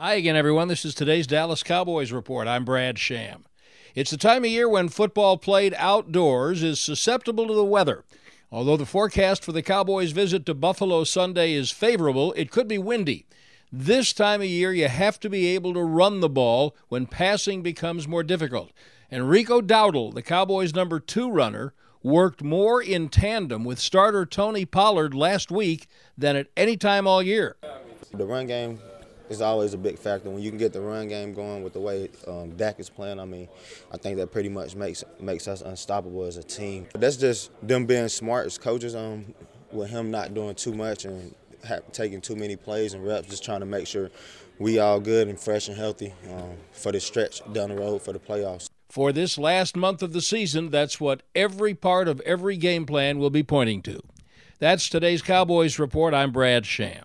Hi again, everyone. This is today's Dallas Cowboys Report. I'm Brad Sham. It's the time of year when football played outdoors is susceptible to the weather. Although the forecast for the Cowboys' visit to Buffalo Sunday is favorable, it could be windy. This time of year, you have to be able to run the ball when passing becomes more difficult. And Rico Dowdle, the Cowboys' number two runner, worked more in tandem with starter Tony Pollard last week than at any time all year. The run game is always a big factor. When you can get the run game going with the way um, Dak is playing, I mean, I think that pretty much makes makes us unstoppable as a team. That's just them being smart as coaches. Um, with him not doing too much and taking too many plays and reps, just trying to make sure we all good and fresh and healthy um, for the stretch down the road for the playoffs. For this last month of the season, that's what every part of every game plan will be pointing to. That's today's Cowboys Report. I'm Brad Sham.